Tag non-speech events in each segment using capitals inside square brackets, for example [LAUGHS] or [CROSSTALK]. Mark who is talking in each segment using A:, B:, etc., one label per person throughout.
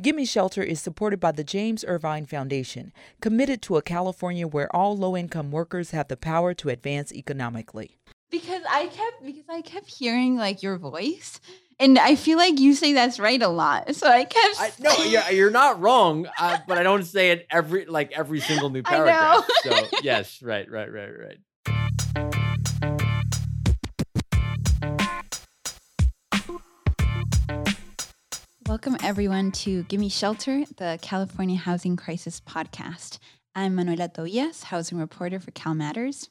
A: Gimme Shelter is supported by the James Irvine Foundation, committed to a California where all low-income workers have the power to advance economically.
B: Because I kept because I kept hearing like your voice, and I feel like you say that's right a lot. So I kept.
C: I, no, you're, you're not wrong, uh, but I don't say it every like every single new [LAUGHS] paragraph. so yes, right, right, right, right.
B: Welcome everyone to Gimme Shelter, the California Housing Crisis podcast. I'm Manuela Tobias, housing reporter for Cal Matters.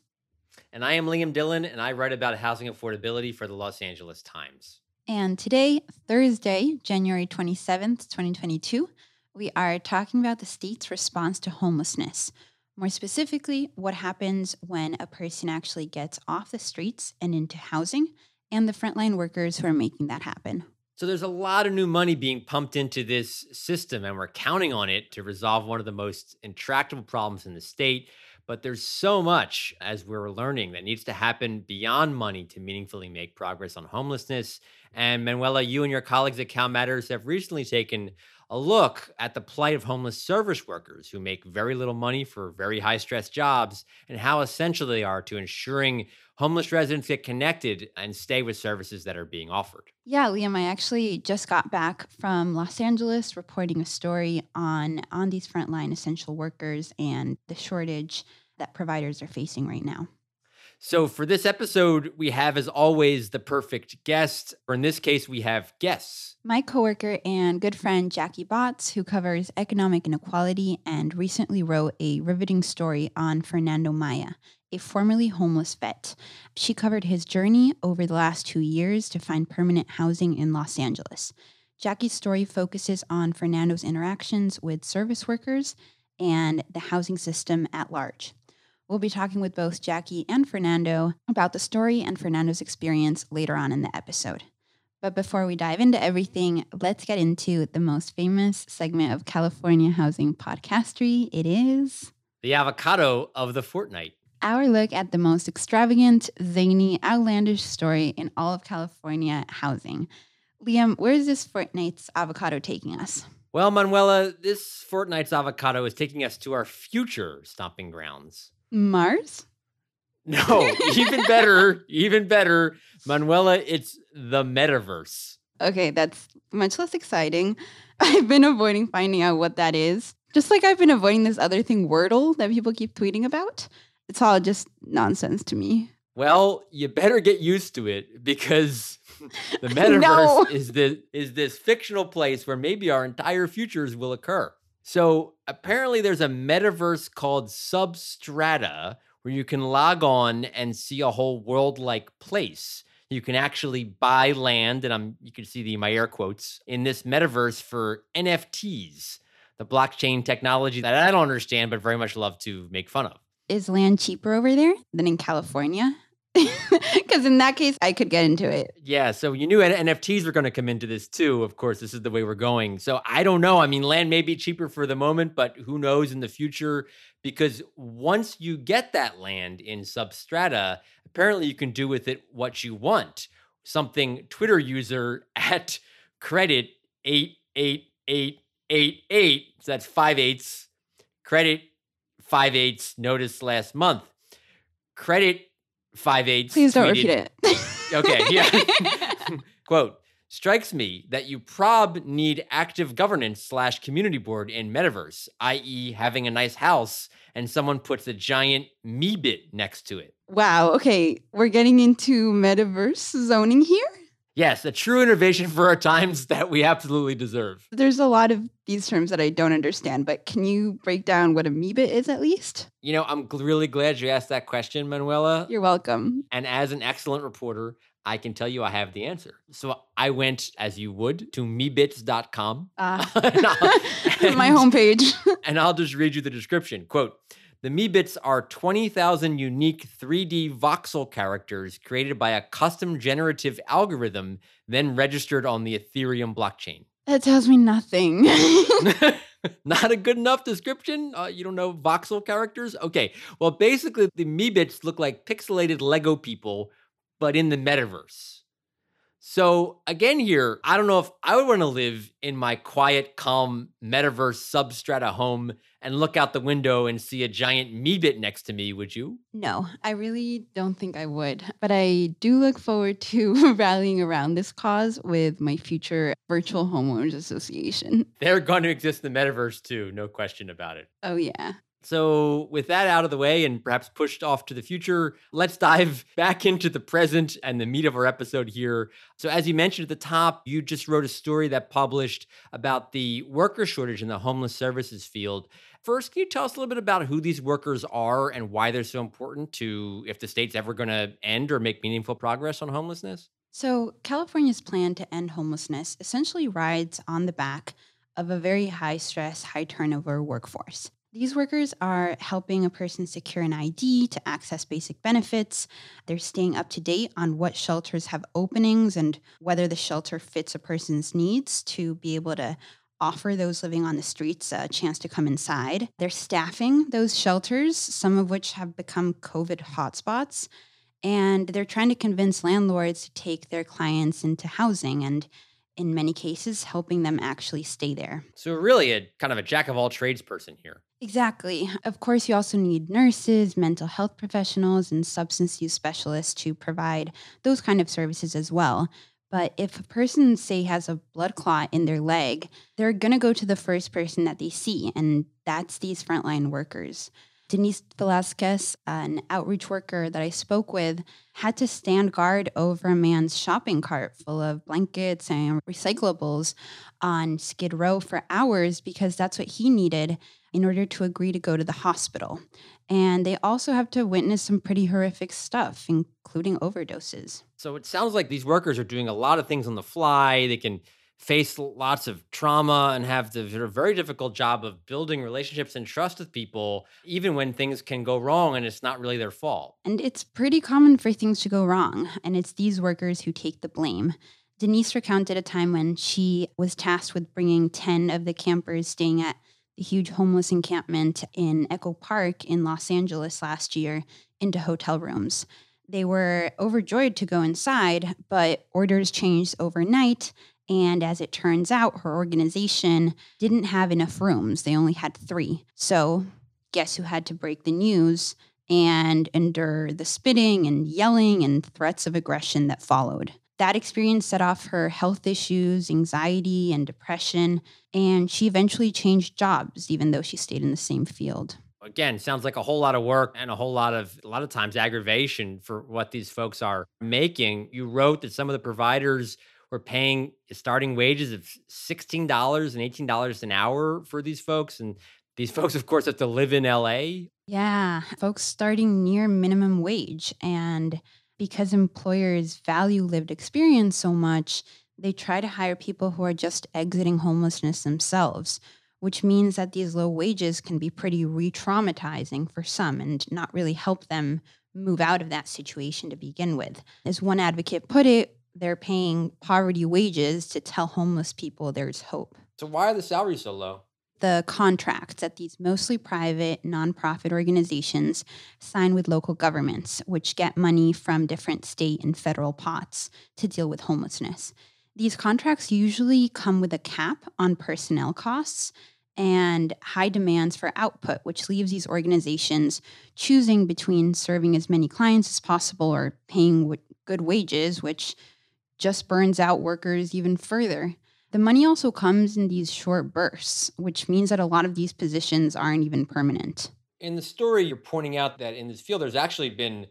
C: And I am Liam Dillon, and I write about housing affordability for the Los Angeles Times.
B: And today, Thursday, January 27th, 2022, we are talking about the state's response to homelessness. More specifically, what happens when a person actually gets off the streets and into housing, and the frontline workers who are making that happen.
C: So there's a lot of new money being pumped into this system, and we're counting on it to resolve one of the most intractable problems in the state. But there's so much, as we're learning, that needs to happen beyond money to meaningfully make progress on homelessness. And Manuela, you and your colleagues at Cal Matters have recently taken a look at the plight of homeless service workers who make very little money for very high stress jobs and how essential they are to ensuring homeless residents get connected and stay with services that are being offered.
B: Yeah, Liam, I actually just got back from Los Angeles reporting a story on on these frontline essential workers and the shortage that providers are facing right now.
C: So, for this episode, we have, as always, the perfect guest. Or in this case, we have guests.
B: My coworker and good friend Jackie Botts, who covers economic inequality and recently wrote a riveting story on Fernando Maya, a formerly homeless vet. She covered his journey over the last two years to find permanent housing in Los Angeles. Jackie's story focuses on Fernando's interactions with service workers and the housing system at large. We'll be talking with both Jackie and Fernando about the story and Fernando's experience later on in the episode. But before we dive into everything, let's get into the most famous segment of California housing podcastery. It is
C: the avocado of the fortnight.
B: Our look at the most extravagant, zany, outlandish story in all of California housing. Liam, where is this fortnight's avocado taking us?
C: Well, Manuela, this fortnight's avocado is taking us to our future stomping grounds.
B: Mars?
C: No, [LAUGHS] even better, even better. Manuela, it's the metaverse.
B: Okay, that's much less exciting. [LAUGHS] I've been avoiding finding out what that is. Just like I've been avoiding this other thing, Wordle, that people keep tweeting about. It's all just nonsense to me.
C: Well, you better get used to it because [LAUGHS] the metaverse
B: No.
C: is the is this fictional place where maybe our entire futures will occur. So apparently there's a metaverse called Substrata where you can log on and see a whole world-like place. You can actually buy land, and I'm you can see the my air quotes in this metaverse for NFTs, the blockchain technology that I don't understand but very much love to make fun of.
B: Is land cheaper over there than in California? [LAUGHS] Because in that case, I could get into it.
C: Yeah, so you knew NFTs were going to come into this too. Of course, this is the way we're going. So I don't know. I mean, land may be cheaper for the moment, but who knows in the future? Because once you get that land in Substrata, apparently you can do with it what you want. Something Twitter user [LAUGHS] at credit eight eight eight eight eight. So that's five eighths. Credit five eighths. Notice last month. Credit five eighths.
B: Please don't
C: tweeted-
B: repeat it.
C: Okay, [LAUGHS] yeah. [LAUGHS] Quote Strikes me that you prob need active governance slash community board in metaverse, i.e., having a nice house and someone puts a giant Meebit next to it.
B: wow. Okay. We're getting into metaverse zoning here.
C: Yes, a true innovation for our times [LAUGHS] that we absolutely deserve.
B: There's a lot of these terms that I don't understand, but can you break down what amoeba is at least?
C: You know, I'm really glad you asked that question, Manuela.
B: You're welcome.
C: And as an excellent reporter, I can tell you I have the answer. So I went, as you would, to meebits.com.
B: Uh, [LAUGHS]
C: And I'll- [LAUGHS]
B: my homepage.
C: and I'll just read you the description. Quote The Meebits are 20,000 unique 3D voxel characters created by a custom generative algorithm, then registered on the Ethereum blockchain.
B: That tells me nothing. [LAUGHS] [LAUGHS]
C: Not a good enough description? Uh, you don't know voxel characters? Okay. Well, basically, the Meebits look like pixelated Lego people, but in the metaverse. So again, here, I don't know if I would want to live in my quiet, calm metaverse substrata home and look out the window and see a giant Meebit next to me, would you?
B: No, I really don't think I would. But I do look forward to [LAUGHS] rallying around this cause with my future virtual homeowners association.
C: They're going to exist in the metaverse too, no question about it.
B: Oh, yeah.
C: So, with that out of the way and perhaps pushed off to the future, let's dive [LAUGHS] back into the present and the meat of our episode here. So, as you mentioned at the top, you just wrote a story that published about the worker shortage in the homeless services field. First, can you tell us a little bit about who these workers are and why they're so important to if the state's ever going to end or make meaningful progress on homelessness?
B: So, California's plan to end homelessness essentially rides on the back of a very high stress, high turnover workforce. These workers are helping a person secure an ID to access basic benefits. They're staying up to date on what shelters have openings and whether the shelter fits a person's needs to be able to offer those living on the streets a chance to come inside. They're staffing those shelters, some of which have become COVID hotspots. And they're trying to convince landlords to take their clients into housing and in many cases, helping them actually stay there.
C: So, really, a kind of a jack of all trades person here.
B: Exactly. Of course, you also need nurses, mental health professionals, and substance use specialists to provide those kind of services as well. But if a person, say, has a blood clot in their leg, they're going to go to the first person that they see, and that's these frontline workers. Denise Velasquez, an outreach worker that I spoke with, had to stand guard over a man's shopping cart full of blankets and recyclables on Skid Row for hours because that's what he needed in order to agree to go to the hospital. And they also have to witness some pretty horrific stuff, including overdoses.
C: So it sounds like these workers are doing a lot of things on the fly. They can face lots of trauma and have the very difficult job of building relationships and trust with people, even when things can go wrong and it's not really their fault.
B: And it's pretty common for things to go wrong, and it's these workers who take the blame. Denise recounted a time when she was tasked with bringing 10 of the campers staying at the huge homeless encampment in Echo Park in Los Angeles last year into hotel rooms. They were overjoyed to go inside, but orders changed overnight and as it turns out, her organization didn't have enough rooms. They only had three. So, guess who had to break the news and endure the spitting and yelling and threats of aggression that followed? That experience set off her health issues, anxiety, and depression. And she eventually changed jobs, even though she stayed in the same field
C: again sounds like a whole lot of work and a whole lot of a lot of times aggravation for what these folks are making you wrote that some of the providers we're paying starting wages of $16 and $18 an hour for these folks. And these [LAUGHS] folks, of course, have to live in LA.
B: Yeah, folks starting near minimum wage. And because employers value lived experience so much, they try to hire people who are just exiting homelessness themselves, which means that these low wages can be pretty re traumatizing for some and not really help them move out of that situation to begin with. As one advocate put it, they're paying poverty wages to tell homeless people there's hope.
C: So why are the salaries so low?
B: The contracts that these mostly private nonprofit organizations sign with local governments, which get money from different state and federal pots to deal with homelessness. These contracts usually come with a cap on personnel costs and high demands for output, which leaves these organizations choosing between serving as many clients as possible or paying good wages, which just burns out workers even further. The money also comes in these short bursts, which means that a lot of these positions aren't even permanent.
C: In the story, you're pointing out that in this field, there's actually been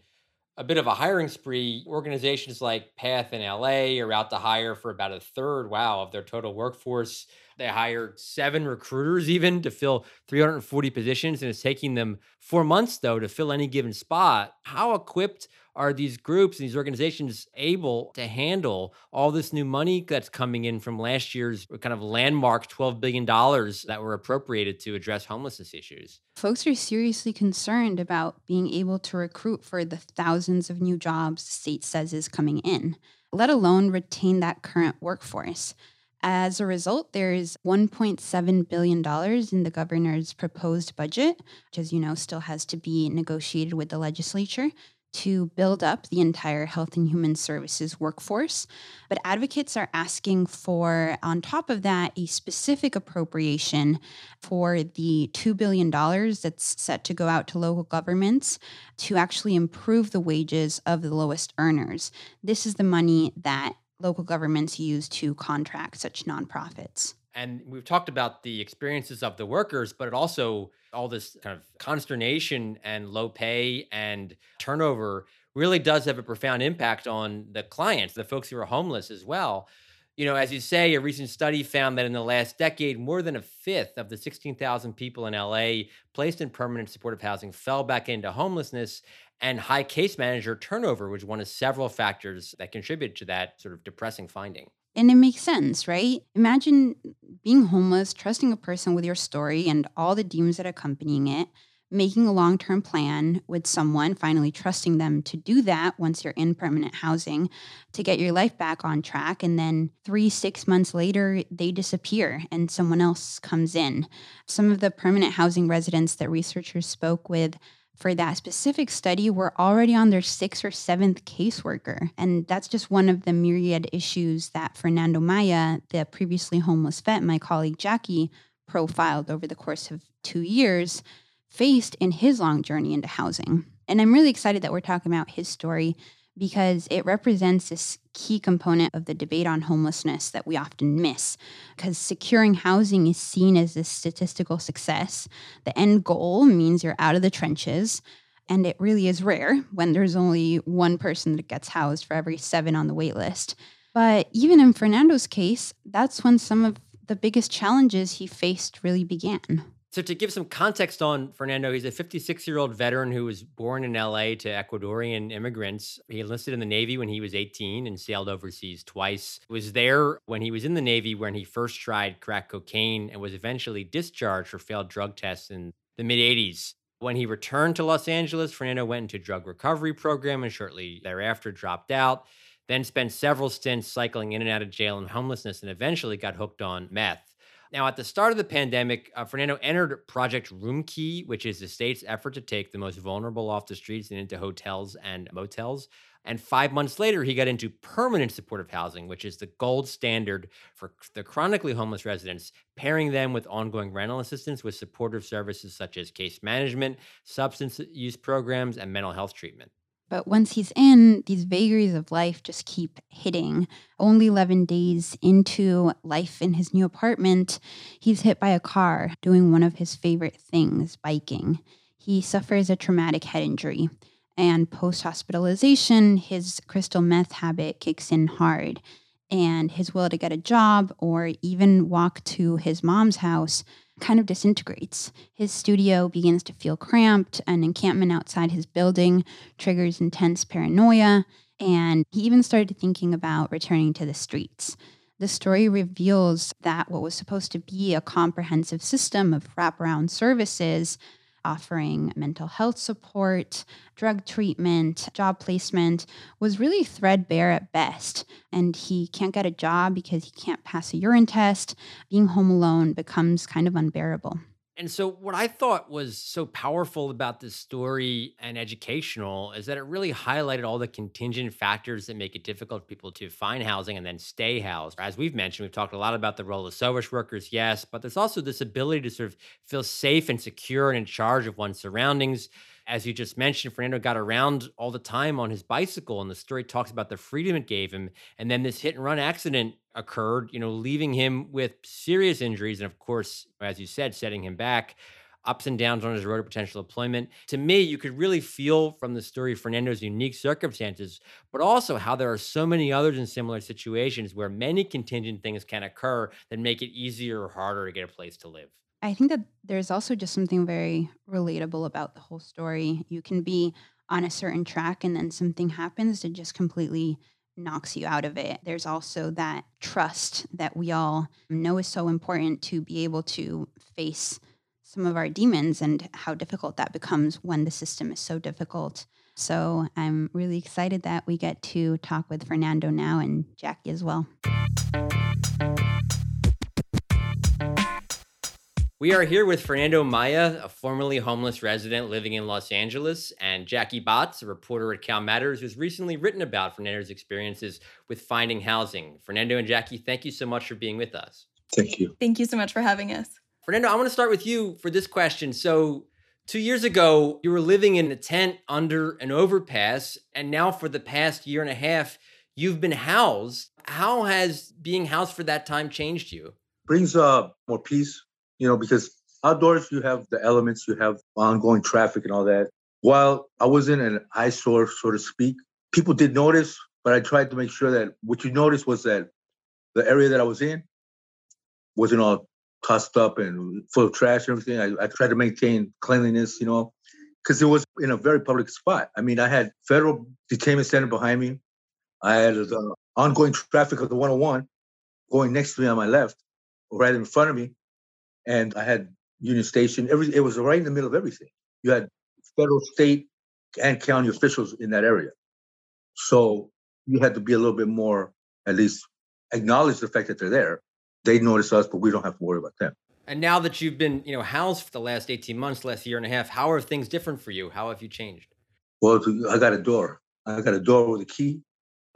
C: a bit of a hiring spree. Organizations like Path in LA are out to hire for about a third, wow, of their total workforce. They hired seven recruiters even to fill 340 positions, and it's taking them four months though to fill any given spot. How equipped are these groups and these organizations able to handle all this new money that's coming in from last year's uh, kind of landmark $12 billion that were appropriated to address homelessness issues?
B: Folks are seriously concerned about being able to recruit for the thousands of new jobs the state says is coming in, let alone retain that current workforce. As a result, there's $1.7 billion in the governor's proposed budget, which, as you know, still has to be negotiated with the legislature to build up the entire health and human services workforce. But advocates are asking for, on top of that, a specific appropriation for the $2 billion that's set to go out to local governments to actually improve the wages of the lowest earners. This is the money that local governments use to contract such nonprofits.
C: And we've talked about the experiences of the workers, but it also all this kind of consternation and low pay and turnover really does have a profound impact on the clients, the folks who are homeless as well. You know, as you say, a recent study found that in the last decade, more than a fifth of the 16,000 people in LA placed in permanent supportive housing fell back into homelessness. And high case manager turnover was one of several factors that contributed to that sort of depressing finding.
B: And it makes sense, right? Imagine being homeless, trusting a person with your story and all the demons that accompanying it, making a long term plan with someone, finally trusting them to do that once you're in permanent housing to get your life back on track. And then three, six months later, they disappear and someone else comes in. Some of the permanent housing residents that researchers spoke with for that specific study were already on their sixth or seventh caseworker. And that's just one of the myriad issues that Fernando Maya, the previously homeless vet, my colleague Jackie, profiled over the course of two years, faced in his long journey into housing. And I'm really excited that we're talking about his story because it represents this key component of the debate on homelessness that we often miss. Because securing housing is seen as a statistical success. The end goal means you're out of the trenches. And it really is rare when there's only one person that gets housed for every seven on the wait list. But even in Fernando's case, that's when some of the biggest challenges he faced really began.
C: So, to give some context on Fernando, he's a 56 year old veteran who was born in LA to Ecuadorian immigrants. He enlisted in the Navy when he was 18 and sailed overseas twice. Was there when he was in the Navy when he first tried crack cocaine and was eventually discharged for failed drug tests in the mid 80s. When he returned to Los Angeles, Fernando went into drug recovery program and shortly thereafter dropped out. Then spent several stints cycling in and out of jail and homelessness and eventually got hooked on meth. Now, at the start of the pandemic, uh, Fernando entered Project Roomkey, which is the state's effort to take the most vulnerable off the streets and into hotels and motels. And five months later, he got into permanent supportive housing, which is the gold standard for the chronically homeless residents, pairing them with ongoing rental assistance with supportive services such as case management, substance use programs, and mental health treatment.
B: But once he's in, these vagaries of life just keep hitting. Only 11 days into life in his new apartment, he's hit by a car doing one of his favorite things, biking. He suffers a traumatic head injury. And post hospitalization, his crystal meth habit kicks in hard. And his will to get a job or even walk to his mom's house kind of disintegrates. His studio begins to feel cramped. An encampment outside his building triggers intense paranoia. And he even started thinking about returning to the streets. The story reveals that what was supposed to be a comprehensive system of wraparound services offering mental health support, drug treatment, job placement was really threadbare at best. And he can't get a job because he can't pass a urine test. Being home alone becomes kind of unbearable.
C: And so, what I thought was so powerful about this story and educational is that it really highlighted all the contingent factors that make it difficult for people to find housing and then stay housed. As we've mentioned, we've talked a lot about the role of service workers, yes, but there's also this ability to sort of feel safe and secure and in charge of one's surroundings as you just mentioned, Fernando got around all the time on his bicycle, and the story talks about the freedom it gave him. And then this hit and run accident occurred, you know, leaving him with serious injuries, and of course, as you said, setting him back. Ups and downs on his road to potential employment. To me, you could really feel from the story Fernando's unique circumstances, but also how there are so many others in similar situations where many contingent things can occur that make it easier or harder to get a place to live.
B: I think that there's also just something very relatable about the whole story. You can be on a certain track and then something happens that just completely knocks you out of it. There's also that trust that we all know is so important to be able to face some of our demons and how difficult that becomes when the system is so difficult. So I'm really excited that we get to talk with Fernando now and Jackie as well.
C: We are here with Fernando Maya, a formerly homeless resident living in Los Angeles, and Jackie Botts, a reporter at Cal Matters, who's recently written about Fernando's experiences with finding housing. Fernando and Jackie, thank you so much for being with us.
D: Thank you.
E: Thank you so much for having us.
C: Fernando, I want to start with you for this question. So, two years ago, you were living in a tent under an overpass, and now for the past year and a half, you've been housed. How has being housed for that time changed you?
D: Brings uh, more peace, you know, because outdoors you have the elements, you have ongoing traffic and all that. While I was in an eyesore, so to speak, people did notice, but I tried to make sure that what you noticed was that the area that I was in wasn't all tossed up and full of trash and everything. I, I tried to maintain cleanliness, you know, because it was in a very public spot. I mean, I had federal detainment center behind me. I had the ongoing traffic of the 101 going next to me on my left, right in front of me and I had Union Station. Every it was right in the middle of everything. You had federal, state, and county officials in that area, so you had to be a little bit more, at least, acknowledge the fact that they're there. They notice us, but we don't have to worry about them.
C: And now that you've been, you know, housed for the last eighteen months, last year and a half, how are things different for you? How have you changed?
D: Well, I got a door. I got a door with a key.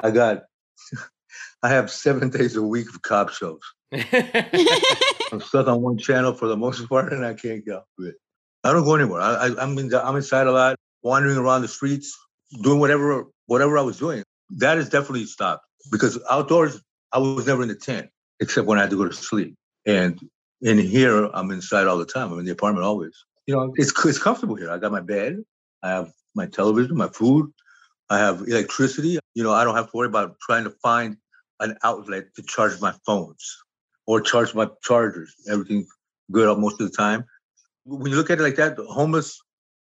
D: I got. [LAUGHS] I have seven days a week of cop shows. [LAUGHS] I'm stuck on one channel for the most part, and I can't get off it. I don't go anywhere. I, am in the, I'm inside a lot, wandering around the streets, doing whatever whatever I was doing. That is definitely stopped because outdoors I was never in the tent except when I had to go to sleep. And in here, I'm inside all the time. I'm in the apartment always. You know, it's it's comfortable here. I got my bed. I have my television, my food. I have electricity. You know, I don't have to worry about trying to find an outlet to charge my phones or charge my chargers. Everything good most of the time. When you look at it like that, homeless,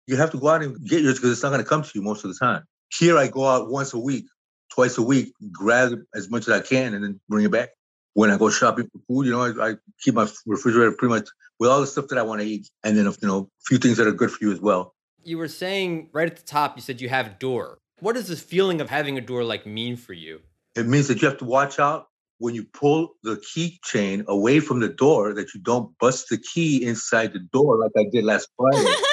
D: you have to go out and get yours because it's not going to come to you most of the time. Here, I go out once a week, twice a week, grab as much as I can, and then bring it back. When I go shopping for food, you know, I, I keep my refrigerator pretty much with all the stuff that I want to eat, and then you know, a few things that are good for you as well.
C: You were saying right at the top, you said you have a door. What does this feeling of having a door like mean for you?
D: It means that you have to watch out when you pull the keychain away from the door that you don't bust the key inside the door like I did last Friday. [LAUGHS]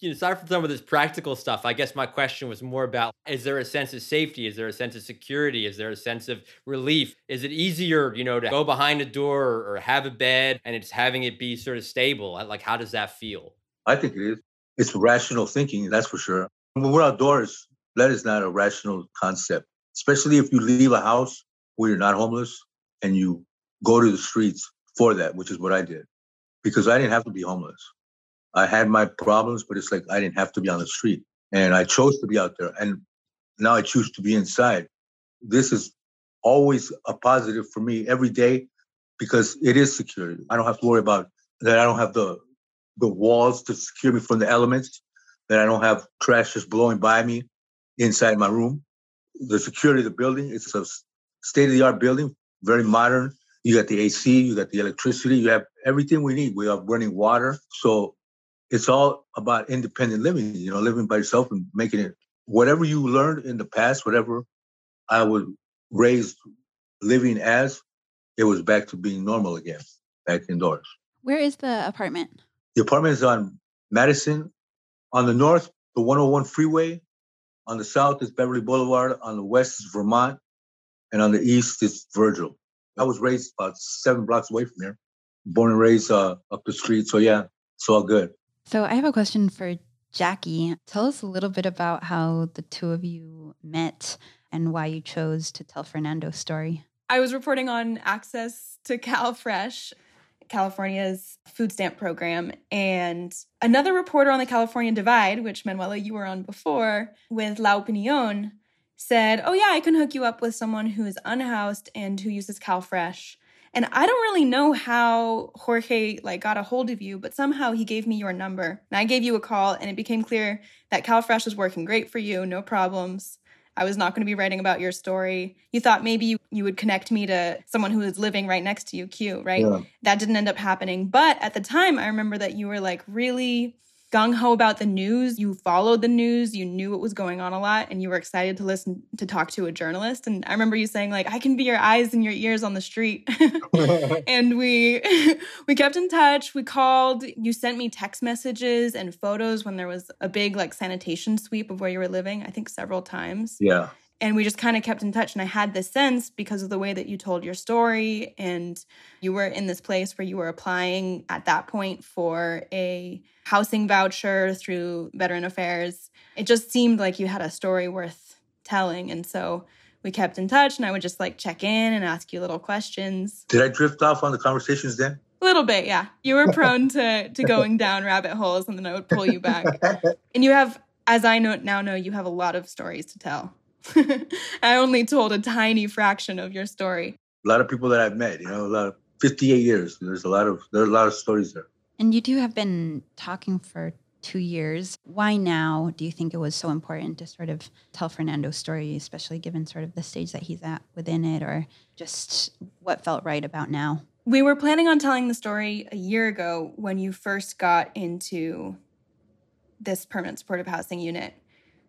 C: you know, aside from some of this practical stuff, I guess my question was more about is there a sense of safety? Is there a sense of security? Is there a sense of relief? Is it easier, you know, to go behind a door or, or have a bed and it's having it be sort of stable? Like, how does that feel?
D: I think it is. It's rational thinking, that's for sure. When we're outdoors, that is not a rational concept, especially if you leave a house where you're not homeless and you go to the streets for that, which is what I did. Because I didn't have to be homeless. I had my problems, but it's like I didn't have to be on the street. And I chose to be out there. And now I choose to be inside. This is always a positive for me every day because it is security. I don't have to worry about that. I don't have the the walls to secure me from the elements. That I don't have trash just blowing by me inside my room. The security of the building, it's a state of the art building, very modern. You got the AC, you got the electricity, you have everything we need. We have running water. So it's all about independent living, you know, living by yourself and making it whatever you learned in the past, whatever I was raised living as, it was back to being normal again, back indoors.
B: Where is the apartment?
D: The apartment is on Madison. On the north, the 101 freeway. On the south is Beverly Boulevard. On the west is Vermont and on the east is Virgil. I was raised about seven blocks away from here, born and raised uh, up the street. So yeah, it's all good.
B: So I have a question for Jackie. Tell us a little bit about how the two of you met and why you chose to tell Fernando's story.
E: I was reporting on access to CalFresh, California's food stamp program, and another reporter on the California Divide, which Manuela you were on before, with La Opinion, said, "Oh yeah, I can hook you up with someone who is unhoused and who uses CalFresh." And I don't really know how Jorge like got a hold of you, but somehow he gave me your number. And I gave you a call and it became clear that CalFresh was working great for you, no problems. I was not going to be writing about your story. You thought maybe you, you would connect me to someone who is living right next to you, Q, right? Yeah. That didn't end up happening. But at the time, I remember that you were like really gung ho about the news. You followed the news. You knew what was going on a lot, and you were excited to listen to talk to a journalist. And I remember you saying like, "I can be your eyes and your ears on the street." [LAUGHS] and we [LAUGHS] we kept in touch. We called. You sent me text messages and photos when there was a big like sanitation sweep of where you were living. I think several times.
D: Yeah
E: and we just kind of kept in touch and i had this sense because of the way that you told your story and you were in this place where you were applying at that point for a housing voucher through veteran affairs. It just seemed like you had a story worth telling and so we kept in touch and i would just like check in and ask you little questions.
D: Did i drift off on the conversations then?
E: A little bit yeah. You were prone to to [LAUGHS] going down rabbit holes and then i would pull you back. And you have as i know now know you have a lot of stories to tell [LAUGHS] I only told a tiny fraction of your story.
D: A lot of people that I've met, you know, a lot of 58 years. There's a lot of there are a lot of stories there.
B: And you two have been talking for two years. Why now do you think it was so important to sort of tell Fernando's story, especially given sort of the stage that he's at within it, or just what felt right about now?
E: We were planning on telling the story a year ago when you first got into this permanent supportive housing unit.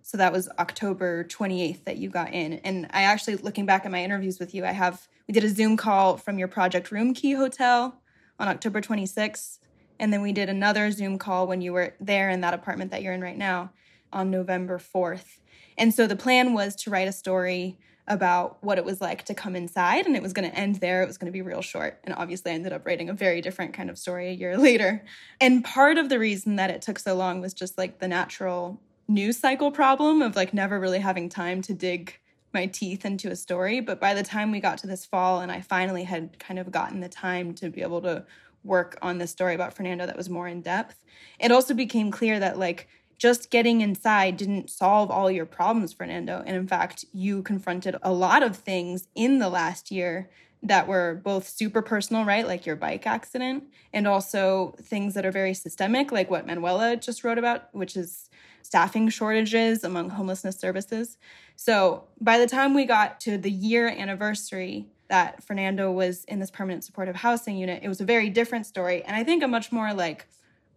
E: So that was October 28th that you got in. And I actually, looking back at my interviews with you, I have, we did a Zoom call from your Project Room Key Hotel on October 26th. And then we did another Zoom call when you were there in that apartment that you're in right now on November 4th. And so the plan was to write a story about what it was like to come inside and it was going to end there it was going to be real short and obviously i ended up writing a very different kind of story a year [LAUGHS] later and part of the reason that it took so long was just like the natural news cycle problem of like never really having time to dig my teeth into a story. But by the time we got to this fall and I finally had kind of gotten the time to be able to work on this story about Fernando that was more in depth, it also became clear that like just getting inside didn't solve all your problems, Fernando. And in fact, you confronted a lot of things in the last year that were both super personal, right? Like your bike accident, and also things that are very systemic, like what Manuela just wrote about, which is staffing shortages among homelessness services. So by the time we got to the year anniversary that Fernando was in this permanent supportive housing unit, it was a very different story. And I think a much more like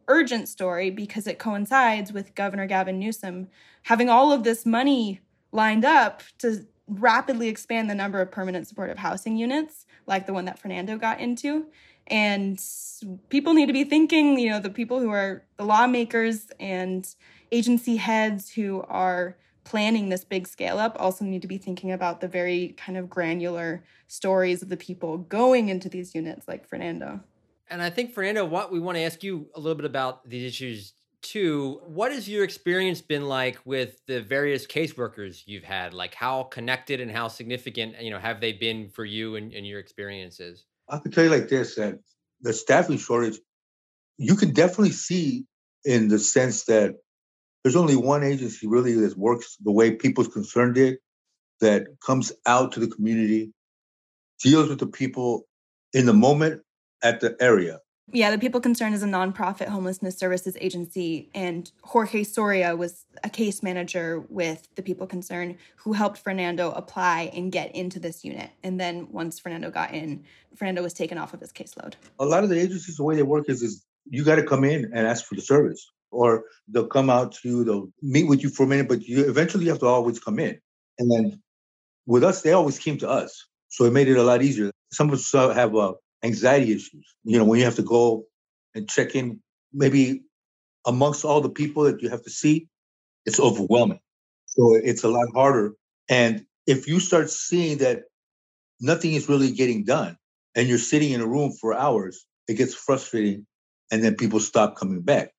E: urgent story because it coincides with Governor Gavin Newsom having all of this money lined up to rapidly expand the number of permanent supportive housing units, like the one that Fernando got into. And people need to be thinking, you know, the people who are the lawmakers and agency heads who are planning this big scale up also need to be thinking about the very kind of granular stories of the people going into these units, like Fernando.
C: And I think, Fernando, what we want to ask you a little bit about these issues too. What has your experience been like with the various caseworkers you've had? Like, how connected and how significant, you know, have they been for you and, and your experiences?
D: I can tell you like this: that the staffing shortage, you can definitely see in the sense that there's only one agency really that works the way People's Concern did, that comes out to the community, deals with the people in the moment at the area.
E: Yeah, the People Concern is a nonprofit homelessness services agency, and Jorge Soria was a case manager with the People Concern who helped Fernando apply and get into this unit. And then once Fernando got in, Fernando was taken off of his caseload.
D: A lot of the agencies, the way they work is, is you got to come in and ask for the service or they'll come out to you, they'll meet with you for a minute, but you eventually have to always come in. And then with us, they always came to us. So it made it a lot easier. Some of us have uh, anxiety issues. You know, when you have to go and check in, maybe amongst all the people that you have to see, it's overwhelming. So it's a lot harder. And if you start seeing that nothing is really getting done and you're sitting in a room for hours, it gets frustrating. And then people stop coming back.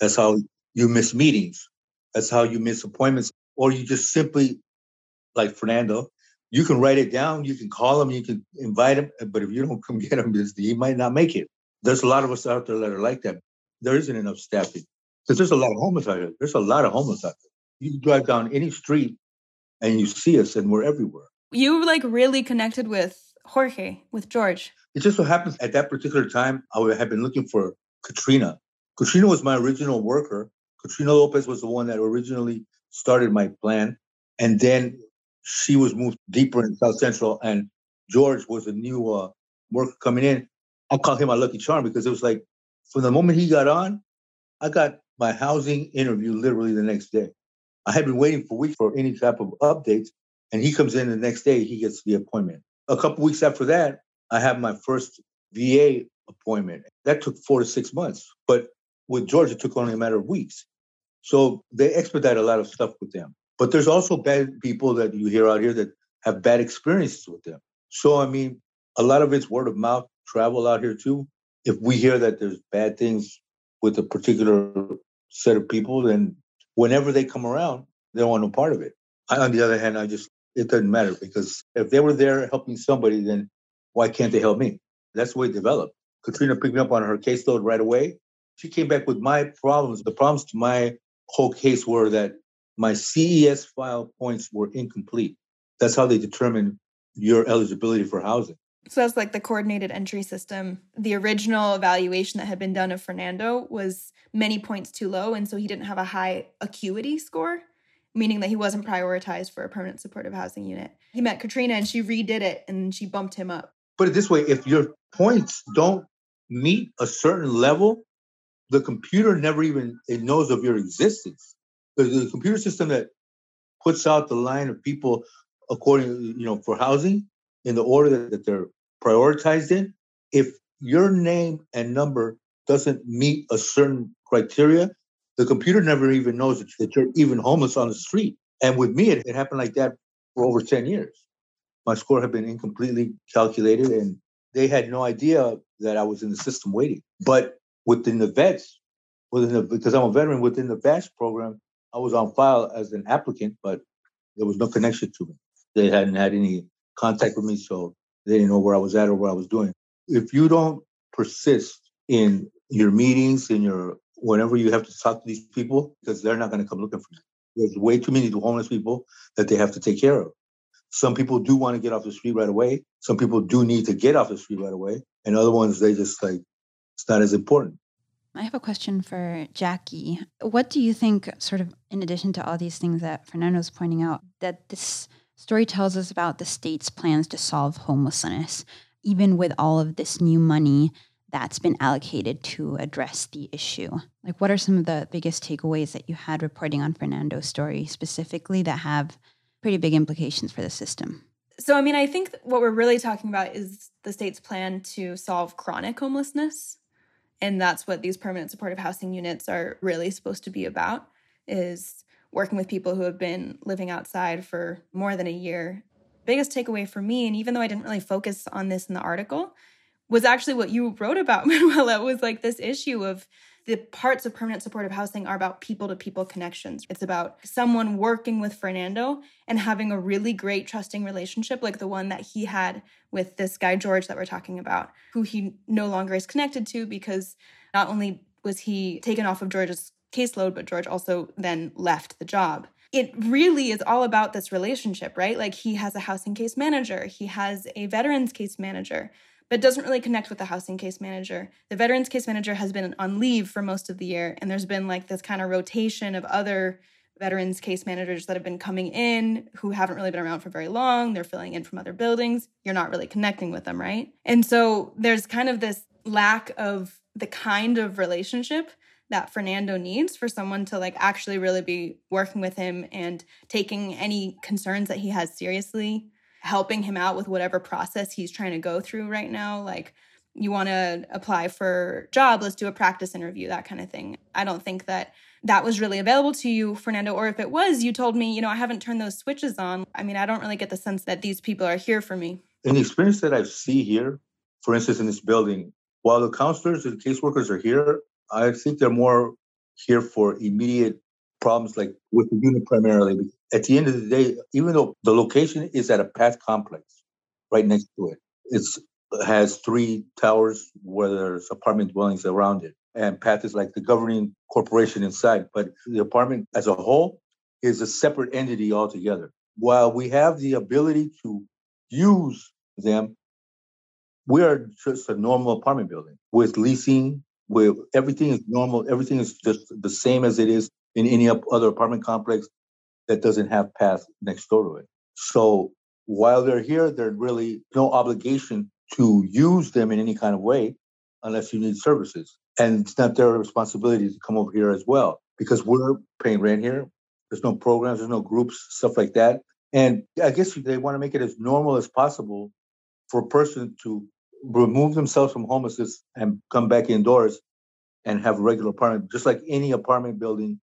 D: That's how you miss meetings. That's how you miss appointments. Or you just simply, like Fernando, you can write it down, you can call him, you can invite him, but if you don't come [LAUGHS] get him, he might not make it. There's a lot of us out there that are like that. There isn't enough staffing because there's a lot of homeless out here. There's a lot of homeless out there. You drive down any street and you see us, and we're everywhere.
E: You like really connected with Jorge, with George.
D: It just so happens at that particular time, I had been looking for Katrina, Katrina was my original worker. Katrina Lopez was the one that originally started my plan. And then she was moved deeper in South Central, and George was a new uh, worker coming in. I call him my lucky charm because it was like from the moment he got on, I got my housing interview literally the next day. I had been waiting for weeks for any type of updates, and he comes in the next day. He gets the appointment. A couple weeks after that, I have my first VA appointment. That took four to six months, but with Georgia, it took only a matter of weeks. So they expedite a lot of stuff with them. But there's also bad people that you hear out here that have bad experiences with them. So I mean, a lot of it's word of mouth travel out here too. If we hear that there's bad things with a particular set of people, then whenever they come around, they don't want no part of it. I, on the other hand, I just it doesn't matter because if they were there helping somebody, then why can't they help me? That's the way it developed. Katrina picked me up on her caseload right away. She came back with my problems. The problems to my whole case were that my CES file points were incomplete. That's how they determine your eligibility for housing.
E: So that's like the coordinated entry system. The original evaluation that had been done of Fernando was many points too low. And so he didn't have a high acuity score, meaning that he wasn't prioritized for a permanent supportive housing unit. He met Katrina and she redid it and she bumped him up.
D: Put it this way if your points don't meet a certain level, the computer never even it knows of your existence. The, computer system that puts out the line of people according, you know, for housing in the order that, they're prioritized in, if your name and number doesn't meet a certain criteria, the computer never even knows that, that you're even homeless on the street. And with me, it, it happened like that for over 10 years. My score had been incompletely calculated, and they had no idea that I was in the system waiting. But within the vets, within the, because I'm a veteran within the VASH program, I was on file as an applicant, but there was no connection to me. They hadn't had any contact with me, so they didn't know where I was at or what I was doing. If you don't persist in your meetings, in your whenever you have to talk to these people, because they're not going to come looking for you. There's way too many homeless people that they have to take care of. Some people do want to get off the street right away. Some people do need to get off the street right away. And other ones, they just like, it's not as important.
B: I have a question for Jackie. What do you think, sort of in addition to all these things that Fernando's pointing out, that this story tells us about the state's plans to solve homelessness, even with all of this new money that's been allocated to address the issue. Like, what are some of the biggest takeaways that you had reporting on Fernando's story specifically that have pretty big implications for the system?
E: So, I mean, I think what we're really talking about is the state's plan to solve chronic homelessness. And that's what these permanent supportive housing units are really supposed to be about is working with people who have been living outside for more than a year. Biggest takeaway for me, and even though I didn't really focus on this in the article, was actually what you wrote about, [LAUGHS] Manuela, was like this issue of the parts of permanent supportive housing are about people to people connections. It's about someone working with Fernando and having a really great trusting relationship, like the one that he had with this guy, George, that we're talking about, who he no longer is connected to because not only was he taken off of George's caseload, but George also then left the job. It really is all about this relationship, right? Like he has a housing case manager, he has a veterans case manager, but doesn't really connect with the housing case manager. The veterans case manager has been on leave for most of the year, and there's been like this kind of rotation of other veterans case managers that have been coming in who haven't really been around for very long. They're filling in from other buildings. You're not really connecting with them, right? And so there's kind of this lack of the kind of relationship that Fernando needs for someone to like actually really be working with him and taking any concerns that he has seriously, helping him out with whatever process he's trying to go through right now. Like, you want to apply for job, let's do a practice interview, that kind of thing. I don't think that that was really available to you, Fernando, or if it was, you told me, you know, I haven't turned those switches on. I mean, I don't really get the sense that these people are here for me.
D: In the experience that I see here, for instance, in this building, while the counselors and caseworkers are here, I think they're more here for immediate problems like with the unit primarily. At the end of the day, even though the location is at a path complex right next to it, it has three towers where there's apartment dwellings around it. And path is like the governing corporation inside, but the apartment as a whole is a separate entity altogether. While we have the ability to use them, we are just a normal apartment building with leasing where everything is normal, everything is just the same as it is in any other apartment complex that doesn't have paths next door to it. So while they're here, there's really no obligation to use them in any kind of way unless you need services. And it's not their responsibility to come over here as well because we're paying rent here. There's no programs, there's no groups, stuff like that. And I guess they want to make it as normal as possible for a person to remove themselves from homelessness and come back indoors and have a regular apartment, just like any apartment building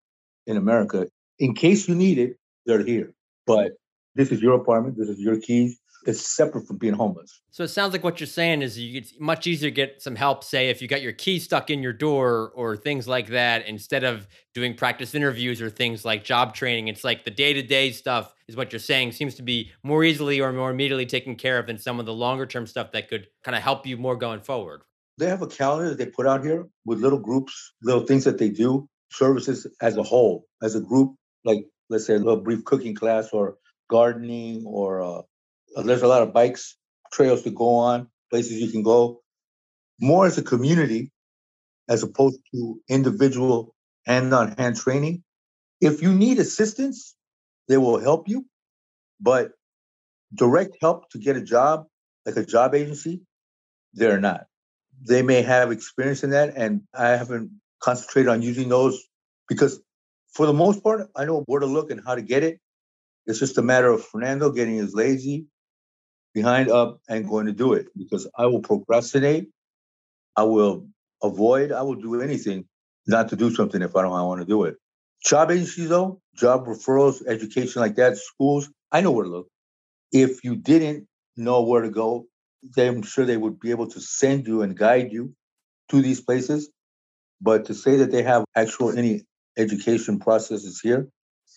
D: in America. In case you need it, they're here. But this is your apartment, this is your keys, It's separate from being homeless.
C: So it sounds like what you're saying is you, it's much easier to get some help, say, if you got your key stuck in your door or things like that, instead of doing practice interviews or things like job training. It's like the day to day stuff is what you're saying seems to be more easily or more immediately taken care of than some of the longer term stuff that could kind of help you more going forward.
D: They have a calendar that they put out here with little groups, little things that they do, services as a whole, as a group, like let's say a little brief cooking class or gardening or uh, there's a lot of bikes, trails to go on, places you can go. More as a community, as opposed to individual hand-on-hand training. If you need assistance, they will help you. But direct help to get a job, like a job agency, they're not. They may have experience in that, and I haven't concentrated on using those because, for the most part, I know where to look and how to get it. It's just a matter of Fernando getting his lazy behind up and going to do it because I will procrastinate. I will avoid. I will do anything not to do something if I don't want to do it. Job agencies, though, job referrals, education like that, schools, I know where to look. If you didn't know where to go, then I'm sure they would be able to send you and guide you to these places. But to say that they have actual any education processes here,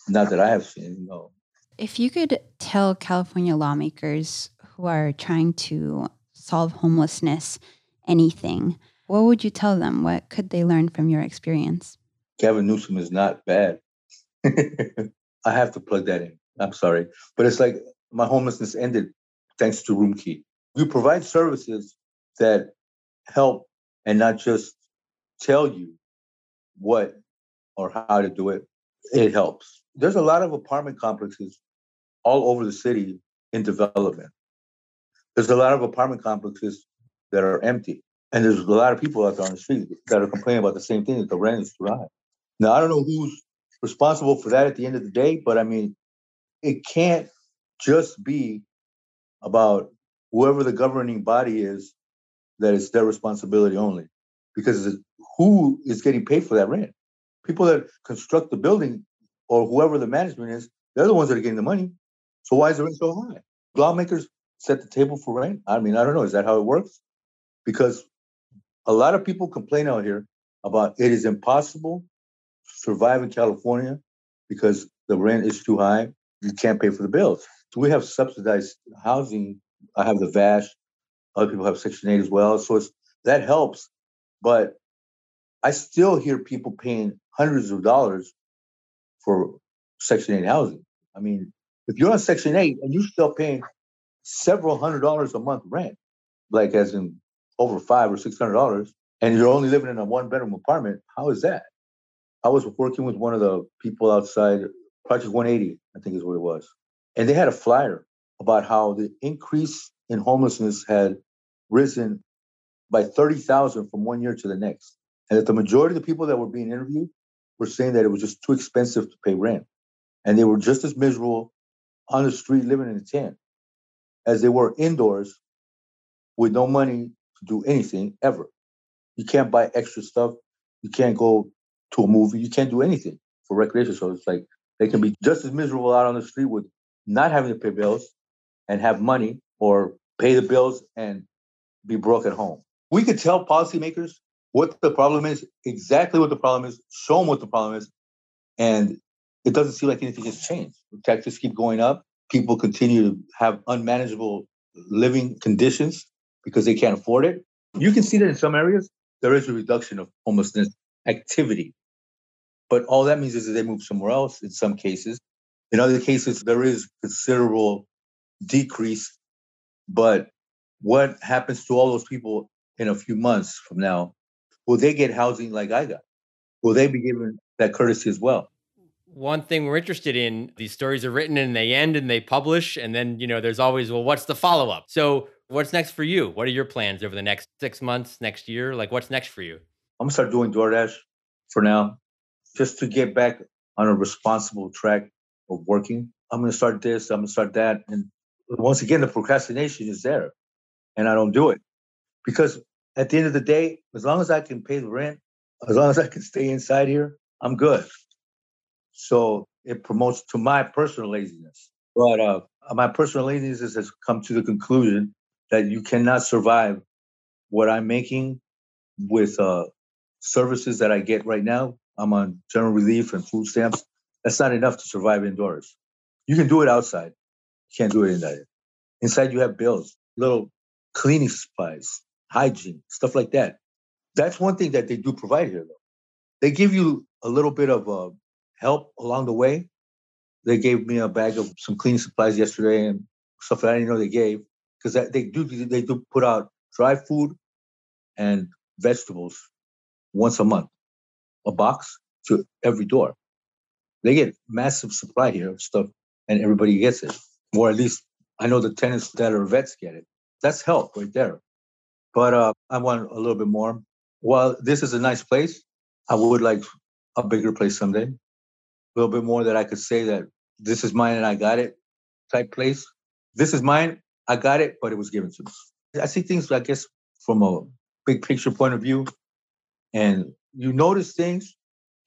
D: not that I have seen, no.
B: If you could tell California lawmakers who are trying to solve homelessness anything, what would you tell them? What could they learn from your experience?
D: Gavin Newsom is not bad. [LAUGHS] I have to plug that in. I'm sorry. But it's like my homelessness ended thanks to Roomkey. You provide services that help and not just tell you what or how to do it. It helps. There's a lot of apartment complexes all over the city in development. There's a lot of apartment complexes that are empty. And there's a lot of people out there on the street that are complaining about the same thing that the rent is too high. Now, I don't know who's responsible for that at the end of the day, but I mean, it can't just be about whoever the governing body is that it's their responsibility only. Because who is getting paid for that rent? People that construct the building or whoever the management is, they're the ones that are getting the money. So why is the rent so high? Lawmakers set the table for rent? I mean, I don't know. Is that how it works? Because a lot of people complain out here about it is impossible to survive in California because the rent is too high. You can't pay for the bills. So we have subsidized housing. I have the VASH. Other people have Section 8 as well. So that helps. But I still hear people paying hundreds of dollars for Section 8 housing. I mean, if you're on Section 8 and you're still paying several hundred dollars a month rent, like as in over five or six hundred dollars, and you're only living in a one bedroom apartment. How is that? I was working with one of the people outside Project 180, I think is what it was, and they had a flyer about how the increase in homelessness had risen by 30,000 from one year to the next. And that the majority of the people that were being interviewed were saying that it was just too expensive to pay rent. And they were just as miserable on the street living in a tent as they were indoors with no money to do anything ever. You can't buy extra stuff. You can't go to a movie. You can't do anything for recreation. So it's like they can be just as miserable out on the street with not having to pay bills and have money or pay the bills and be broke at home. We could tell policymakers what the problem is, exactly what the problem is, show them what the problem is, and it doesn't seem like anything has changed. Taxes keep going up people continue to have unmanageable living conditions because they can't afford it. You can see that in some areas, there is a reduction of homelessness activity. But all that means is that they move somewhere else in some cases. In other cases, there is considerable decrease. But what happens to all those people in a few months from now? Will they get housing like I got? Will they be given that courtesy as well?
C: one thing we're interested in these stories are written and they end and they publish and then you know there's always well what's the follow up so What's next for you? What are your plans over the next six months, next year? Like, what's next for you?
D: I'm gonna start doing DoorDash for now, just to get back on a responsible track of working. I'm gonna start this. I'm gonna start that, and once again, the procrastination is there, and I don't do it because at the end of the day, as long as I can pay the rent, as long as I can stay inside here, I'm good. So it promotes to my personal laziness. But uh, my personal laziness has come to the conclusion that you cannot survive what I'm making with uh, services that I get right now. I'm on general relief and food stamps. That's not enough to survive indoors. You can do it outside. You can't do it inside. Inside, you have bills, little cleaning supplies, hygiene, stuff like that. That's one thing that they do provide here, though. They give you a little bit of uh, help along the way. They gave me a bag of some cleaning supplies yesterday and stuff that I didn't know they gave because they do they do put out dry food and vegetables once a month, a box to every door. They get massive supply here of stuff, and everybody gets it, or at least I know the tenants that are vets get it. That's help right there. But uh, I want a little bit more. While this is a nice place, I would like a bigger place someday. A little bit more that I could say that this is mine and I got it type place. This is mine, I got it, but it was given to me. I see things, I guess, from a big picture point of view, and you notice things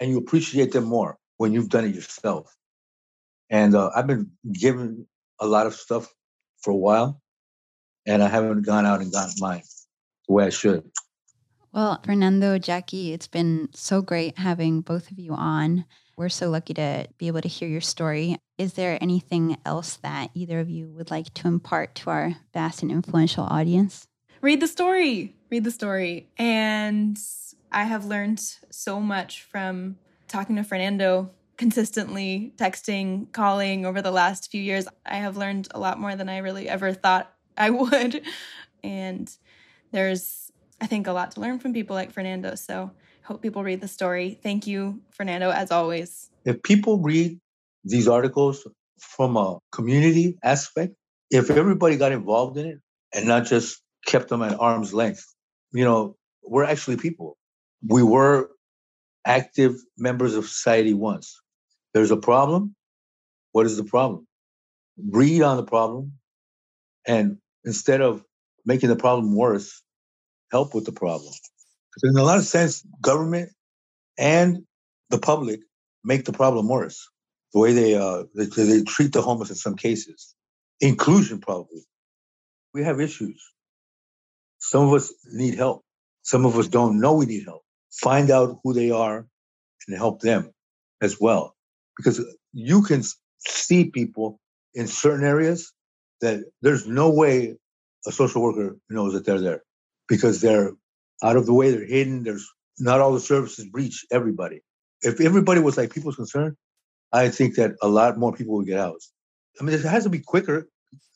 D: and you appreciate them more when you've done it yourself. And uh, I've been given a lot of stuff for a while, and I haven't gone out and gotten mine the way I should.
B: Well, Fernando, Jackie, it's been so great having both of you on. We're so lucky to be able to hear your story. Is there anything else that either of you would like to impart to our vast and influential audience?
E: Read the story. Read the story. And I have learned so much from talking to Fernando consistently, texting, calling over the last few years. I have learned a lot more than I really ever thought I [LAUGHS] would. And there's, I think, a lot to learn from people like Fernando. So hope people read the story. Thank you, Fernando, as always.
D: If people read these articles from a community aspect, if everybody got involved in it and not just kept them at arm's length, you know, we're actually people. We were active members of society once. There's a problem. What is the problem? Read on the problem. And instead of making the problem worse, help with the problem. In a lot of sense, government and the public make the problem worse. The way they uh, they, they treat the homeless in some cases, inclusion probably. We have issues. Some of us need help. Some of us don't know we need help. Find out who they are and help them as well, because you can see people in certain areas that there's no way a social worker knows that they're there because they're out of the way, they're hidden. There's not all the services reach everybody. If everybody was like people's concern, I think that a lot more people would get housed. I mean, it has to be quicker.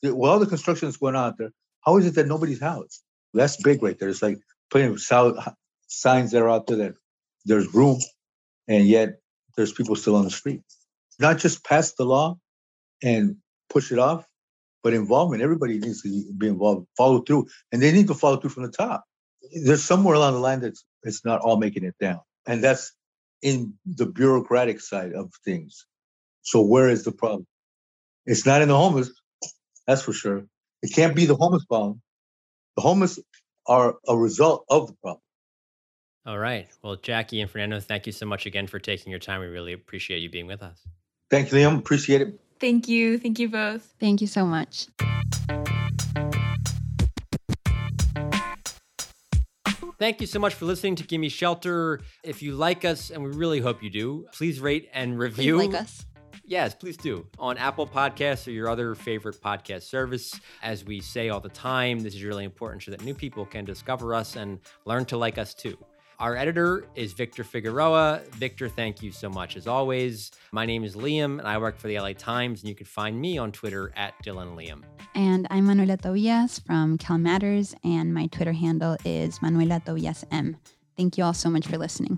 D: With all the construction that's going on out there, how is it that nobody's housed? That's big right there. It's like putting signs that are out there that there's room, and yet there's people still on the street. Not just pass the law and push it off, but involvement. Everybody needs to be involved, follow through, and they need to follow through from the top. There's somewhere along the line that it's not all making it down, and that's in the bureaucratic side of things. So where is the problem? It's not in the homeless, that's for sure. It can't be the homeless problem. The homeless are a result of the problem.
C: All right. Well, Jackie and Fernando, thank you so much again for taking your time. We really appreciate you being with us.
D: Thank you, Liam. Appreciate it.
E: Thank you. Thank you both.
B: Thank you so much.
C: Thank you so much for listening to Gimme Shelter. If you like us, and we really hope you do, please rate and review.
B: Please like us.
C: Yes, please do. On Apple Podcasts or your other favorite podcast service. As we say all the time, this is really important so that new people can discover us and learn to like us too. Our editor is Victor Figueroa. Victor, thank you so much as always. My name is Liam, and I work for the LA Times, and you can find me on Twitter at Dillon Liam.
B: And I'm Manuela Tobias from CalMatters, and my Twitter handle is Manuela Tobias M. Thank you all so much for listening.